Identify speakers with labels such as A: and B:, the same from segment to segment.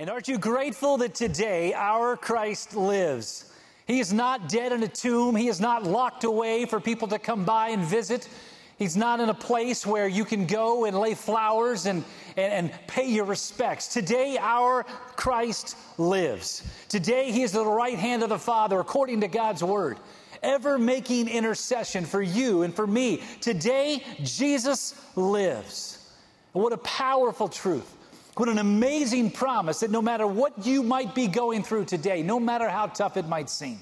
A: And aren't you grateful that today our Christ lives? He is not dead in a tomb. He is not locked away for people to come by and visit. He's not in a place where you can go and lay flowers and, and, and, pay your respects. Today, our Christ lives. Today, He is at the right hand of the Father, according to God's Word, ever making intercession for you and for me. Today, Jesus lives. what a powerful truth. What an amazing promise that no matter what you might be going through today, no matter how tough it might seem,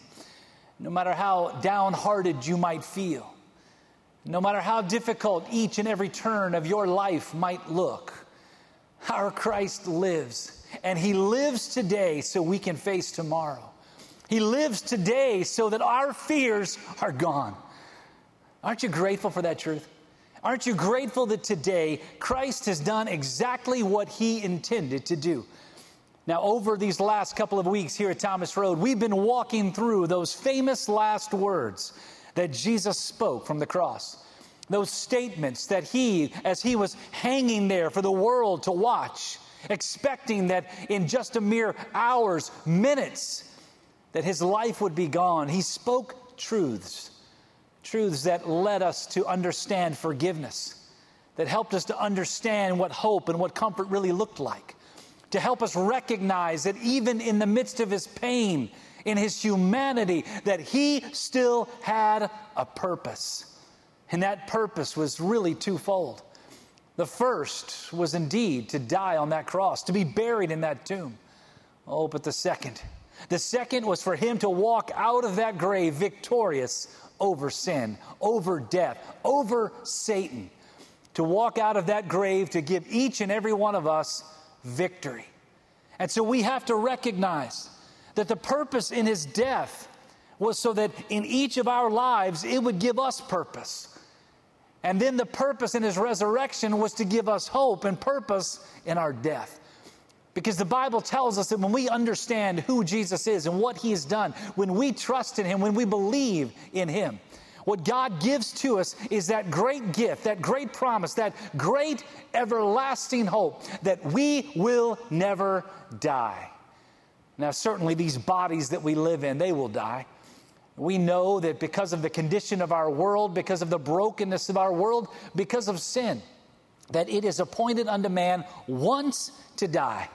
A: no matter how downhearted you might feel, no matter how difficult each and every turn of your life might look, our Christ lives. And He lives today so we can face tomorrow. He lives today so that our fears are gone. Aren't you grateful for that truth? Aren't you grateful that today Christ has done exactly what He intended to do? Now, over these last couple of weeks here at Thomas Road, we've been walking through those famous last words that Jesus spoke from the cross. Those statements that he, as he was hanging there for the world to watch, expecting that in just a mere hours, minutes, that his life would be gone, he spoke truths. Truths that led us to understand forgiveness, that helped us to understand what hope and what comfort really looked like, to help us recognize that even in the midst of his pain, in his humanity, that he still had a purpose. And that purpose was really twofold. The first was indeed to die on that cross, to be buried in that tomb. Oh, but the second, the second was for him to walk out of that grave victorious over sin, over death, over Satan. To walk out of that grave to give each and every one of us victory. And so we have to recognize that the purpose in his death was so that in each of our lives it would give us purpose. And then the purpose in his resurrection was to give us hope and purpose in our death. Because the Bible tells us that when we understand who Jesus is and what he has done, when we trust in him, when we believe in him, what God gives to us is that great gift, that great promise, that great everlasting hope that we will never die. Now, certainly, these bodies that we live in, they will die. We know that because of the condition of our world, because of the brokenness of our world, because of sin, that it is appointed unto man once to die.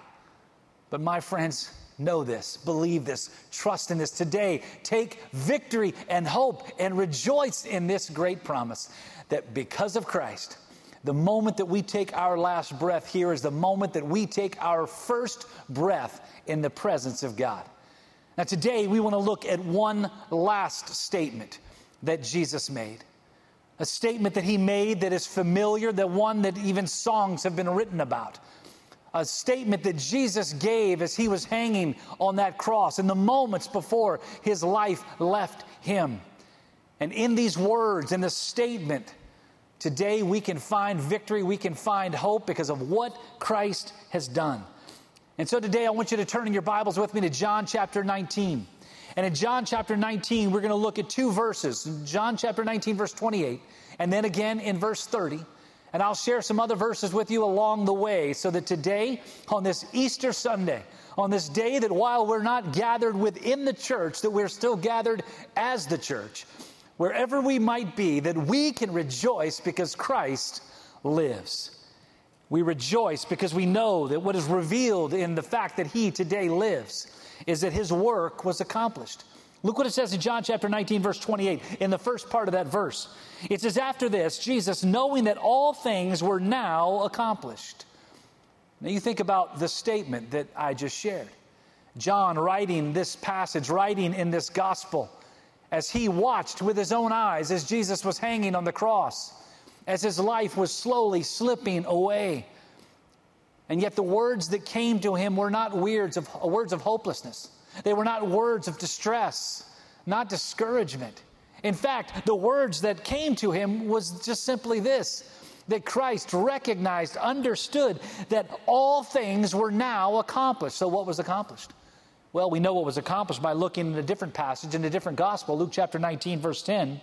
A: But my friends, know this, believe this, trust in this. Today, take victory and hope and rejoice in this great promise that because of Christ, the moment that we take our last breath here is the moment that we take our first breath in the presence of God. Now, today we want to look at one last statement that Jesus made. A statement that he made that is familiar, the one that even songs have been written about. A statement that Jesus gave as he was hanging on that cross in the moments before his life left him. And in these words, in this statement, today we can find victory, we can find hope because of what Christ has done. And so today I want you to turn in your Bibles with me to John chapter 19. And in John chapter 19, we're going to look at two verses John chapter 19, verse 28, and then again in verse 30. And I'll share some other verses with you along the way so that today, on this Easter Sunday, on this day that while we're not gathered within the church, that we're still gathered as the church, wherever we might be, that we can rejoice because Christ lives. We rejoice because we know that what is revealed in the fact that He today lives is that His work was accomplished. Look what it says in John chapter 19, verse 28, in the first part of that verse. It says, After this, Jesus, knowing that all things were now accomplished. Now you think about the statement that I just shared. John writing this passage, writing in this gospel, as he watched with his own eyes as Jesus was hanging on the cross as his life was slowly slipping away. And yet, the words that came to him were not words of, words of hopelessness. They were not words of distress, not discouragement. In fact, the words that came to him was just simply this that Christ recognized, understood that all things were now accomplished. So, what was accomplished? Well, we know what was accomplished by looking at a different passage in a different gospel, Luke chapter 19, verse 10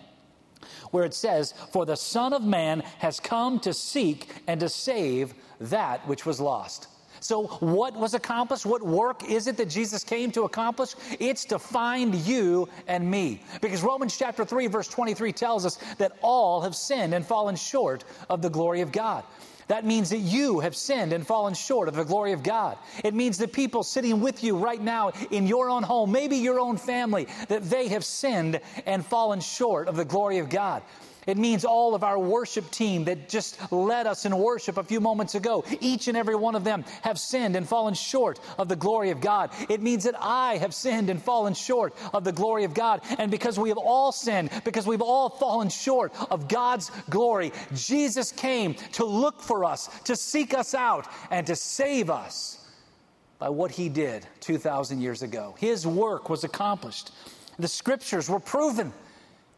A: where it says, For the Son of Man has come to seek and to save that which was lost. So, what was accomplished? What work is it that Jesus came to accomplish? It's to find you and me. Because Romans chapter 3, verse 23 tells us that all have sinned and fallen short of the glory of God. That means that you have sinned and fallen short of the glory of God. It means that people sitting with you right now in your own home, maybe your own family, that they have sinned and fallen short of the glory of God. It means all of our worship team that just led us in worship a few moments ago. Each and every one of them have sinned and fallen short of the glory of God. It means that I have sinned and fallen short of the glory of God. And because we have all sinned, because we've all fallen short of God's glory, Jesus came to look for us, to seek us out, and to save us by what he did 2,000 years ago. His work was accomplished. The scriptures were proven.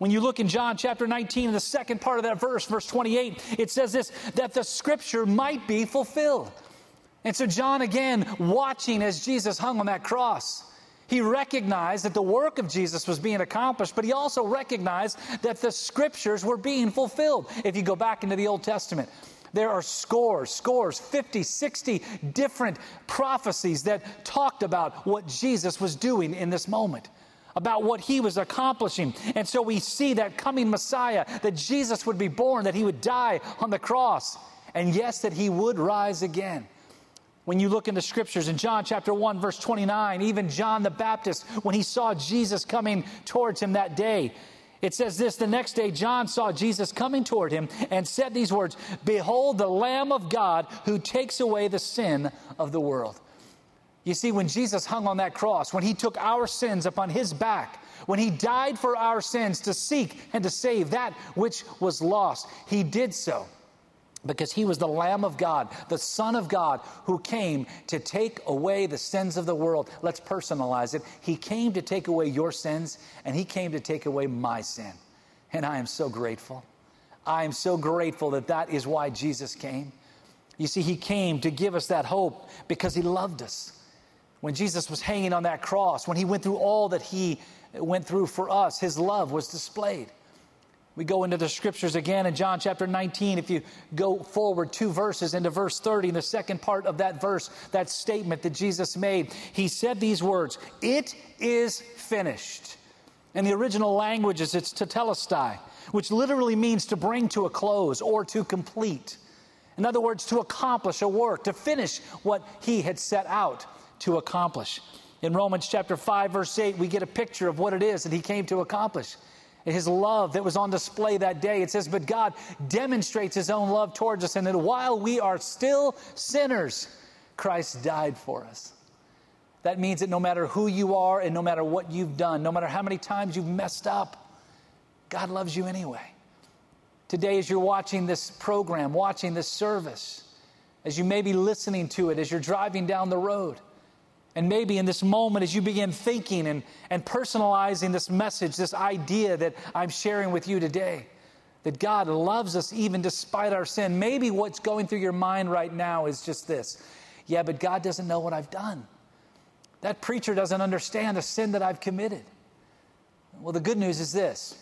A: When you look in John chapter 19, in the second part of that verse, verse 28, it says this that the scripture might be fulfilled. And so, John, again, watching as Jesus hung on that cross, he recognized that the work of Jesus was being accomplished, but he also recognized that the scriptures were being fulfilled. If you go back into the Old Testament, there are scores, scores, 50, 60 different prophecies that talked about what Jesus was doing in this moment about what he was accomplishing. And so we see that coming Messiah, that Jesus would be born, that he would die on the cross, and yes, that he would rise again. When you look in the scriptures in John chapter 1, verse 29, even John the Baptist, when he saw Jesus coming towards him that day, it says this the next day, John saw Jesus coming toward him and said these words Behold, the Lamb of God who takes away the sin of the world. You see, when Jesus hung on that cross, when he took our sins upon his back, when he died for our sins to seek and to save that which was lost, he did so because he was the Lamb of God, the Son of God, who came to take away the sins of the world. Let's personalize it. He came to take away your sins, and he came to take away my sin. And I am so grateful. I am so grateful that that is why Jesus came. You see, he came to give us that hope because he loved us when Jesus was hanging on that cross, when he went through all that he went through for us, his love was displayed. We go into the scriptures again in John chapter 19. If you go forward two verses into verse 30, in the second part of that verse, that statement that Jesus made, he said these words It is finished. In the original languages, it's tetelestai, which literally means to bring to a close or to complete. In other words, to accomplish a work, to finish what he had set out to accomplish. In Romans chapter 5, verse 8, we get a picture of what it is that he came to accomplish. His love that was on display that day. It says, But God demonstrates his own love towards us, and that while we are still sinners, Christ died for us. That means that no matter who you are and no matter what you've done, no matter how many times you've messed up, God loves you anyway. Today, as you're watching this program, watching this service, as you may be listening to it, as you're driving down the road, and maybe in this moment, as you begin thinking and, and personalizing this message, this idea that I'm sharing with you today, that God loves us even despite our sin, maybe what's going through your mind right now is just this yeah, but God doesn't know what I've done. That preacher doesn't understand the sin that I've committed. Well, the good news is this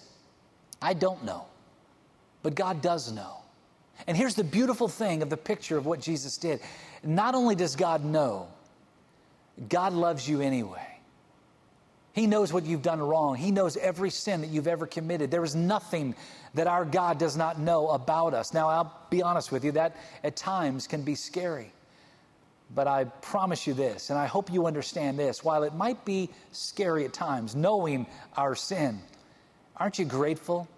A: I don't know, but God does know. And here's the beautiful thing of the picture of what Jesus did. Not only does God know, God loves you anyway. He knows what you've done wrong. He knows every sin that you've ever committed. There is nothing that our God does not know about us. Now, I'll be honest with you, that at times can be scary. But I promise you this, and I hope you understand this. While it might be scary at times, knowing our sin, aren't you grateful?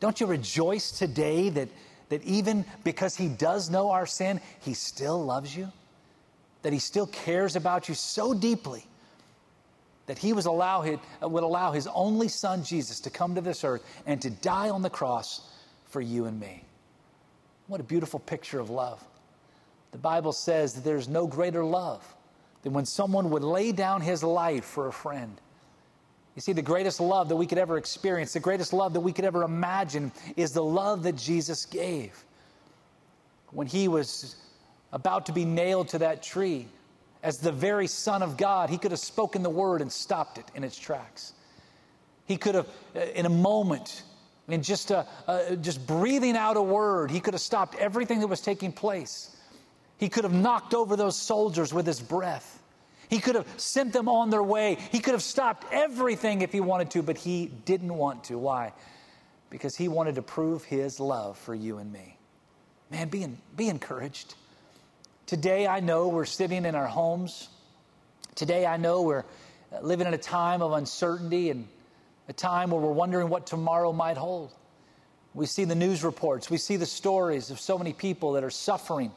A: Don't you rejoice today that, that even because He does know our sin, He still loves you? That he still cares about you so deeply that he was allow his, uh, would allow his only son Jesus to come to this earth and to die on the cross for you and me. What a beautiful picture of love. The Bible says that there's no greater love than when someone would lay down his life for a friend. You see, the greatest love that we could ever experience, the greatest love that we could ever imagine, is the love that Jesus gave. When he was about to be nailed to that tree, as the very Son of God, he could have spoken the word and stopped it in its tracks. He could have, uh, in a moment, in just, a, uh, just breathing out a word, he could have stopped everything that was taking place. He could have knocked over those soldiers with his breath. He could have sent them on their way. He could have stopped everything if he wanted to, but he didn't want to. Why? Because he wanted to prove his love for you and me. Man, be, in, be encouraged. Today, I know we're sitting in our homes. Today, I know we're living in a time of uncertainty and a time where we're wondering what tomorrow might hold. We see the news reports, we see the stories of so many people that are suffering,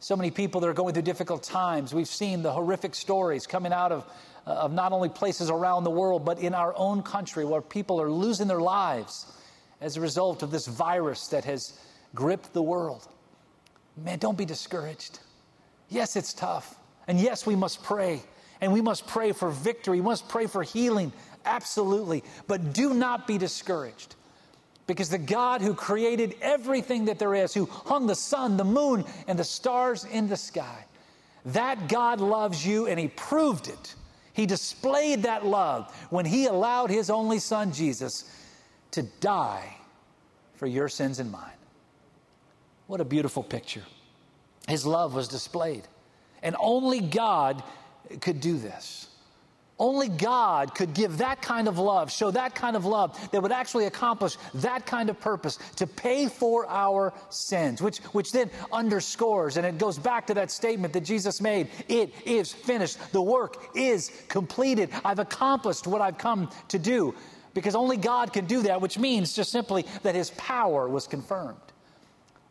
A: so many people that are going through difficult times. We've seen the horrific stories coming out of, uh, of not only places around the world, but in our own country where people are losing their lives as a result of this virus that has gripped the world. Man, don't be discouraged. Yes, it's tough. And yes, we must pray. And we must pray for victory. We must pray for healing. Absolutely. But do not be discouraged. Because the God who created everything that there is, who hung the sun, the moon, and the stars in the sky, that God loves you and He proved it. He displayed that love when He allowed His only Son, Jesus, to die for your sins and mine. What a beautiful picture. His love was displayed. And only God could do this. Only God could give that kind of love, show that kind of love that would actually accomplish that kind of purpose to pay for our sins, which, which then underscores, and it goes back to that statement that Jesus made it is finished. The work is completed. I've accomplished what I've come to do because only God can do that, which means just simply that his power was confirmed.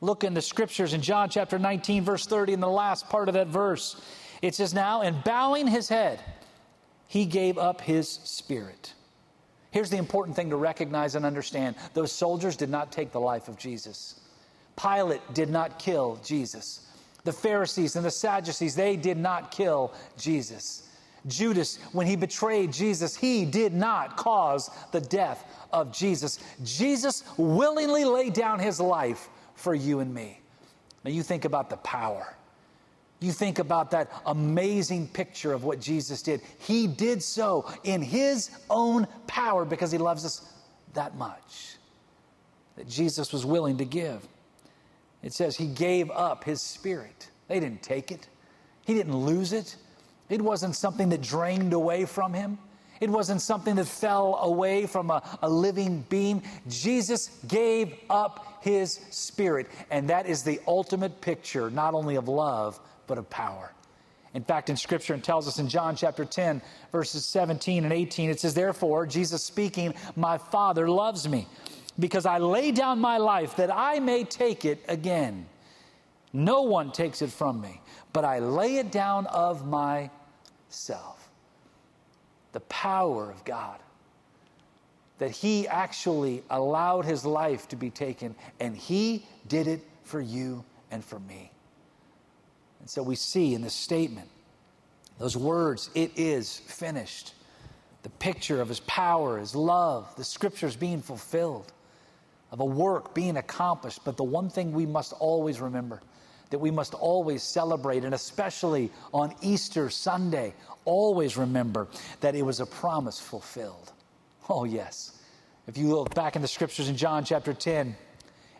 A: Look in the scriptures in John chapter 19, verse 30, in the last part of that verse. It says, Now, and bowing his head, he gave up his spirit. Here's the important thing to recognize and understand those soldiers did not take the life of Jesus. Pilate did not kill Jesus. The Pharisees and the Sadducees, they did not kill Jesus. Judas, when he betrayed Jesus, he did not cause the death of Jesus. Jesus willingly laid down his life for you and me. Now, you think about the power. You think about that amazing picture of what Jesus did. He did so in His own power because He loves us that much that Jesus was willing to give. It says He gave up His Spirit. They didn't take it, He didn't lose it. It wasn't something that drained away from Him. It wasn't something that fell away from a, a living being. Jesus gave up his spirit. And that is the ultimate picture, not only of love, but of power. In fact, in Scripture, it tells us in John chapter 10, verses 17 and 18, it says, Therefore, Jesus speaking, My Father loves me, because I lay down my life that I may take it again. No one takes it from me, but I lay it down of myself the power of God. That he actually allowed his life to be taken, and he did it for you and for me. And so we see in this statement, those words, it is finished. The picture of his power, his love, the scriptures being fulfilled, of a work being accomplished. But the one thing we must always remember that we must always celebrate, and especially on Easter Sunday, always remember that it was a promise fulfilled. Oh, yes. If you look back in the scriptures in John chapter 10,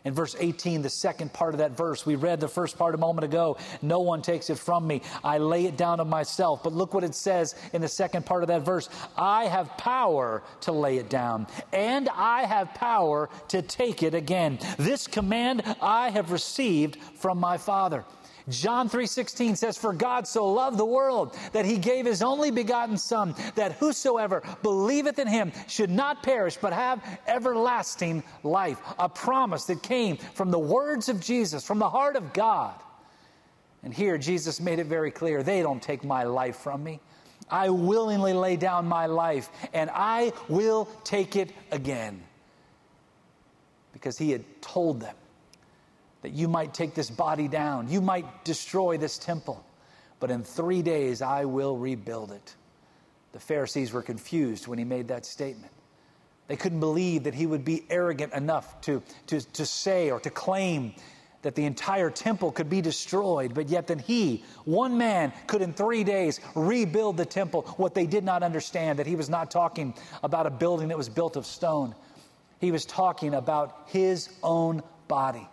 A: in verse 18, the second part of that verse, we read the first part a moment ago. No one takes it from me. I lay it down of myself. But look what it says in the second part of that verse I have power to lay it down, and I have power to take it again. This command I have received from my Father. John 3:16 says for God so loved the world that he gave his only begotten son that whosoever believeth in him should not perish but have everlasting life. A promise that came from the words of Jesus from the heart of God. And here Jesus made it very clear they don't take my life from me. I willingly lay down my life and I will take it again. Because he had told them that you might take this body down, you might destroy this temple, but in three days I will rebuild it. The Pharisees were confused when he made that statement. They couldn't believe that he would be arrogant enough to, to, to say or to claim that the entire temple could be destroyed, but yet that he, one man, could in three days rebuild the temple. What they did not understand, that he was not talking about a building that was built of stone. He was talking about his own body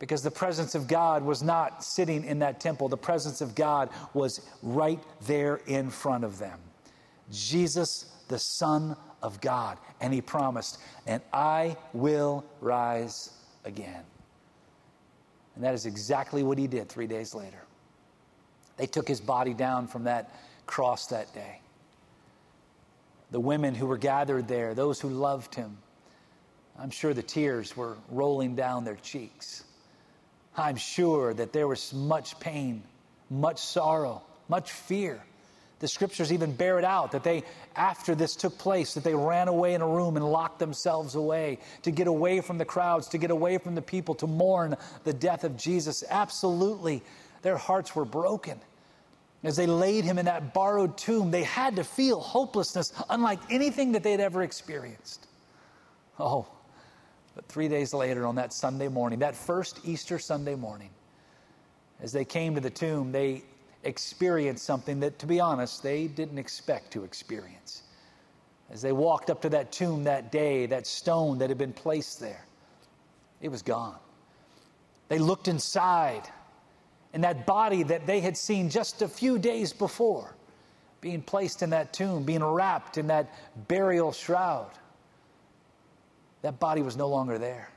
A: because the presence of God was not sitting in that temple. The presence of God was right there in front of them. Jesus, the Son of God. And he promised, and I will rise again. And that is exactly what he did three days later. They took his body down from that cross that day. The women who were gathered there, those who loved him, I'm sure the tears were rolling down their cheeks. I'm sure that there was much pain, much sorrow, much fear. The scriptures even bear it out that they, after this took place, that they ran away in a room and locked themselves away to get away from the crowds, to get away from the people, to mourn the death of Jesus. Absolutely, their hearts were broken. As they laid him in that borrowed tomb, they had to feel hopelessness unlike anything that they'd ever experienced. Oh, but three days later, on that Sunday morning, that first Easter Sunday morning, as they came to the tomb, they experienced something that, to be honest, they didn't expect to experience. As they walked up to that tomb that day, that stone that had been placed there, it was gone. They looked inside, and that body that they had seen just a few days before, being placed in that tomb, being wrapped in that burial shroud, that body was no longer there.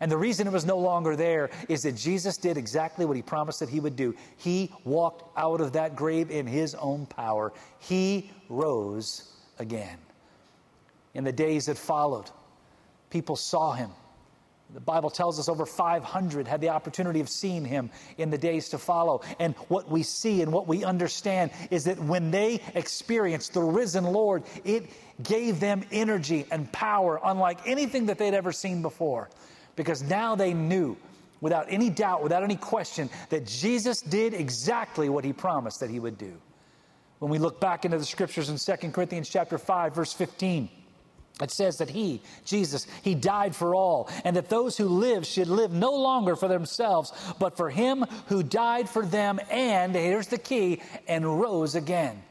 A: And the reason it was no longer there is that Jesus did exactly what he promised that he would do. He walked out of that grave in his own power, he rose again. In the days that followed, people saw him. The Bible tells us over 500 had the opportunity of seeing him in the days to follow. And what we see and what we understand is that when they experienced the risen Lord, it gave them energy and power unlike anything that they'd ever seen before because now they knew without any doubt, without any question, that Jesus did exactly what he promised that he would do. When we look back into the scriptures in 2 Corinthians chapter 5 verse 15, it says that he, Jesus, he died for all, and that those who live should live no longer for themselves, but for him who died for them and, here's the key, and rose again.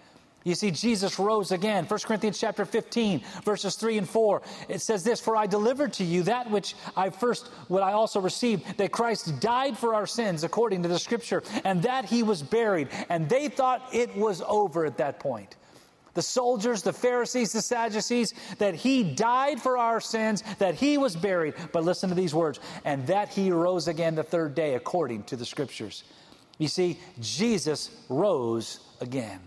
A: You see, Jesus rose again. 1 Corinthians chapter 15, verses 3 and 4. It says this, For I delivered to you that which I first, what I also received, that Christ died for our sins according to the scripture, and that he was buried. And they thought it was over at that point. The soldiers, the Pharisees, the Sadducees, that he died for our sins, that he was buried. But listen to these words, and that he rose again the third day according to the scriptures. You see, Jesus rose again.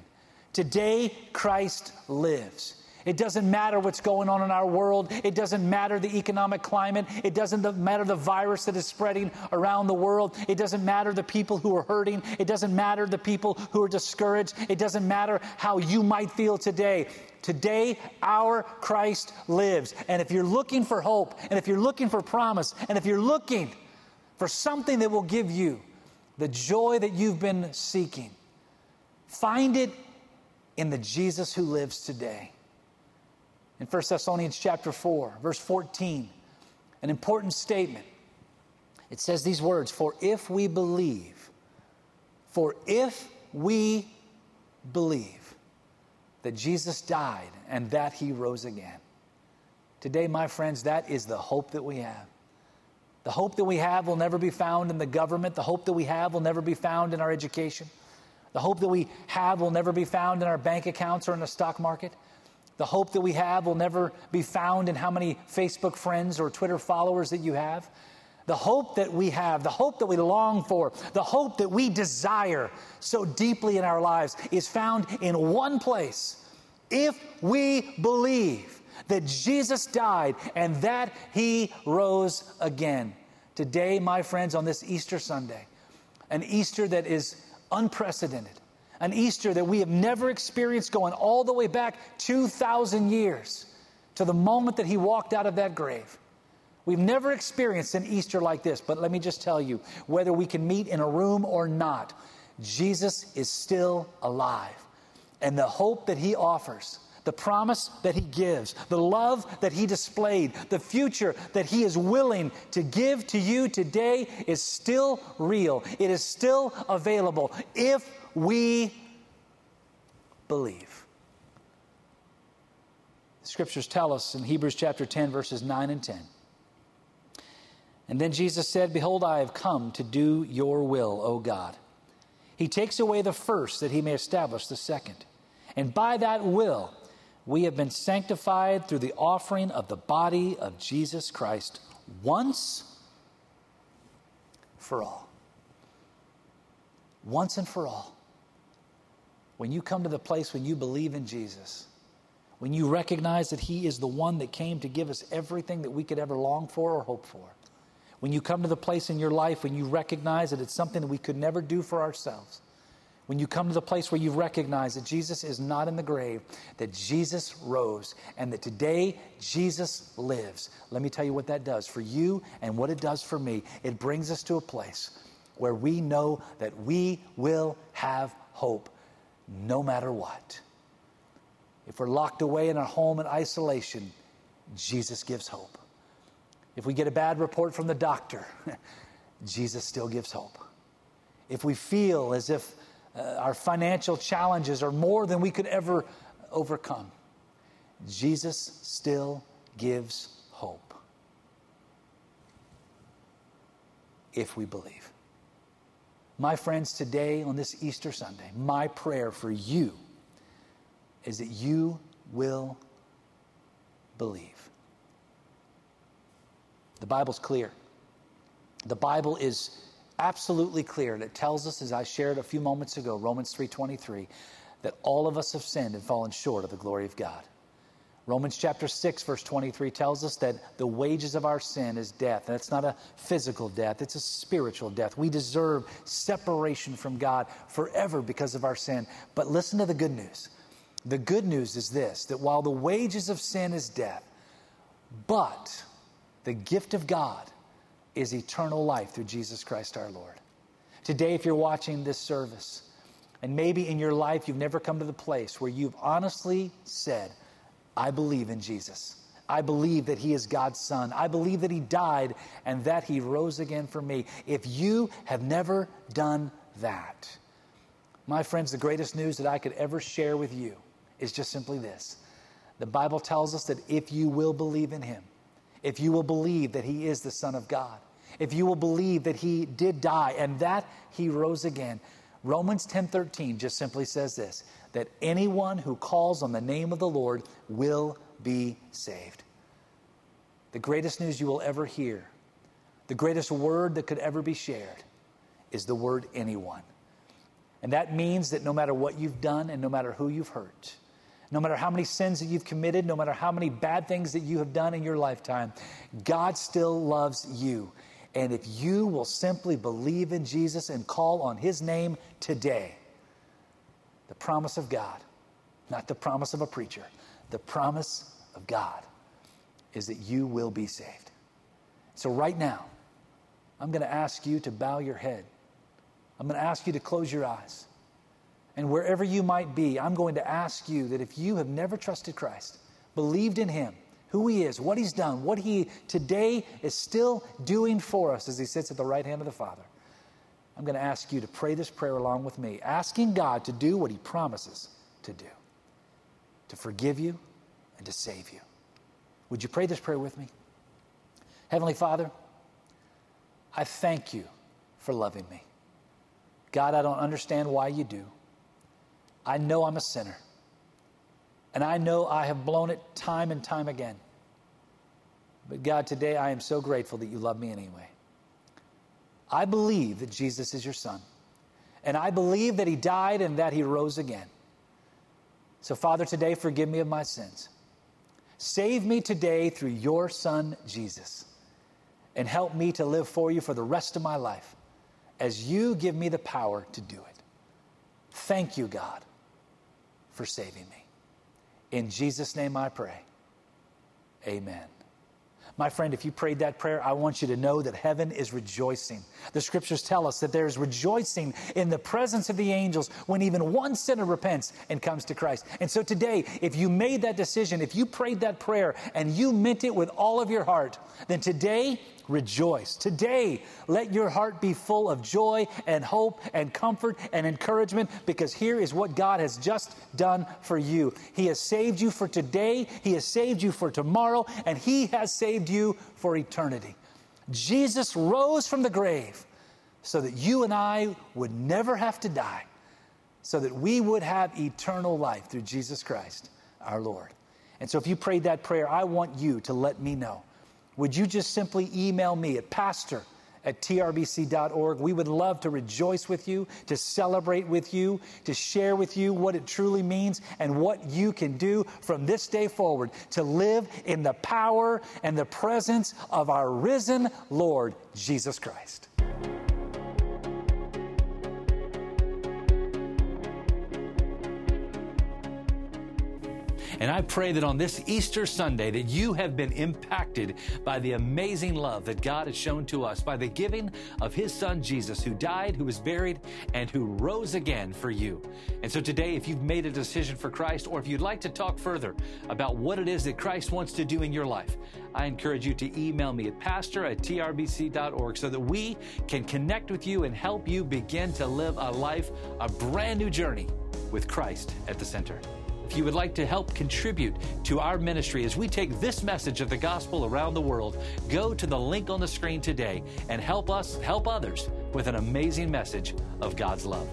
A: Today, Christ lives. It doesn't matter what's going on in our world. It doesn't matter the economic climate. It doesn't matter the virus that is spreading around the world. It doesn't matter the people who are hurting. It doesn't matter the people who are discouraged. It doesn't matter how you might feel today. Today, our Christ lives. And if you're looking for hope, and if you're looking for promise, and if you're looking for something that will give you the joy that you've been seeking, find it in the Jesus who lives today. In 1 Thessalonians chapter 4, verse 14, an important statement. It says these words, for if we believe, for if we believe that Jesus died and that he rose again. Today, my friends, that is the hope that we have. The hope that we have will never be found in the government. The hope that we have will never be found in our education. The hope that we have will never be found in our bank accounts or in the stock market. The hope that we have will never be found in how many Facebook friends or Twitter followers that you have. The hope that we have, the hope that we long for, the hope that we desire so deeply in our lives is found in one place. If we believe that Jesus died and that he rose again. Today, my friends, on this Easter Sunday, an Easter that is unprecedented. An Easter that we have never experienced going all the way back 2,000 years to the moment that he walked out of that grave. We've never experienced an Easter like this, but let me just tell you whether we can meet in a room or not, Jesus is still alive. And the hope that he offers the promise that He gives, the love that He displayed, the future that He is willing to give to you today is still real. It is still available if we believe. The scriptures tell us in Hebrews chapter 10, verses 9 and 10, And then Jesus said, Behold, I have come to do your will, O God. He takes away the first that he may establish the second. And by that will, we have been sanctified through the offering of the body of Jesus Christ once for all. Once and for all. When you come to the place when you believe in Jesus, when you recognize that He is the one that came to give us everything that we could ever long for or hope for, when you come to the place in your life when you recognize that it's something that we could never do for ourselves, when you come to the place where you recognize that Jesus is not in the grave, that Jesus rose, and that today Jesus lives, let me tell you what that does for you and what it does for me. It brings us to a place where we know that we will have hope no matter what. If we're locked away in our home in isolation, Jesus gives hope. If we get a bad report from the doctor, Jesus still gives hope. If we feel as if uh, our financial challenges are more than we could ever overcome, Jesus still gives hope. If we believe. My friends, today on this Easter Sunday, my prayer for you is that you will believe. The Bible's clear. The Bible is absolutely clear and it tells us as I shared a few moments ago Romans 3:23 that all of us have sinned and fallen short of the glory of God. Romans chapter 6 verse 23 tells us that the wages of our sin is death. And it's not a physical death, it's a spiritual death. We deserve separation from God forever because of our sin. But listen to the good news. The good news is this that while the wages of sin is death, but the gift of God is eternal life through Jesus Christ our Lord. Today, if you're watching this service, and maybe in your life you've never come to the place where you've honestly said, I believe in Jesus. I believe that He is God's Son. I believe that He died and that He rose again for me. If you have never done that, my friends, the greatest news that I could ever share with you is just simply this. The Bible tells us that if you will believe in Him, if you will believe that he is the Son of God, if you will believe that he did die and that he rose again, Romans 10:13 just simply says this that anyone who calls on the name of the Lord will be saved. The greatest news you will ever hear, the greatest word that could ever be shared is the word anyone. And that means that no matter what you've done and no matter who you've hurt, no matter how many sins that you've committed, no matter how many bad things that you have done in your lifetime, God still loves you. And if you will simply believe in Jesus and call on his name today, the promise of God, not the promise of a preacher, the promise of God is that you will be saved. So, right now, I'm going to ask you to bow your head. I'm going to ask you to close your eyes. And wherever you might be, I'm going to ask you that if you have never trusted Christ, believed in Him, who He is, what He's done, what He today is still doing for us as He sits at the right hand of the Father, I'm going to ask you to pray this prayer along with me, asking God to do what He promises to do to forgive you and to save you. Would you pray this prayer with me? Heavenly Father, I thank you for loving me. God, I don't understand why you do. I know I'm a sinner. And I know I have blown it time and time again. But God, today I am so grateful that you love me anyway. I believe that Jesus is your son. And I believe that he died and that he rose again. So, Father, today forgive me of my sins. Save me today through your son, Jesus. And help me to live for you for the rest of my life as you give me the power to do it. Thank you, God for saving me. In Jesus' name I pray. Amen. My friend, if you prayed that prayer, I want you to know that heaven is rejoicing. The scriptures tell us that there is rejoicing in the presence of the angels when even one sinner repents and comes to Christ. And so today, if you made that decision, if you prayed that prayer and you meant it with all of your heart, then today rejoice. Today, let your heart be full of joy and hope and comfort and encouragement because here is what God has just done for you. He has saved you for today, He has saved you for tomorrow, and He has saved you for eternity. Jesus rose from the grave so that you and I would never have to die, so that we would have eternal life through Jesus Christ, our Lord. And so if you prayed that prayer, I want you to let me know. Would you just simply email me at pastor at trbc.org. We would love to rejoice with you, to celebrate with you, to share with you what it truly means and what you can do from this day forward to live in the power and the presence of our risen Lord, Jesus Christ. And I pray that on this Easter Sunday that you have been impacted by the amazing love that God has shown to us by the giving of his son Jesus who died, who was buried, and who rose again for you. And so today, if you've made a decision for Christ or if you'd like to talk further about what it is that Christ wants to do in your life, I encourage you to email me at pastor at trbc.org so that we can connect with you and help you begin to live a life, a brand new journey with Christ at the center. If you would like to help contribute to our ministry as we take this message of the gospel around the world, go to the link on the screen today and help us help others with an amazing message of God's love.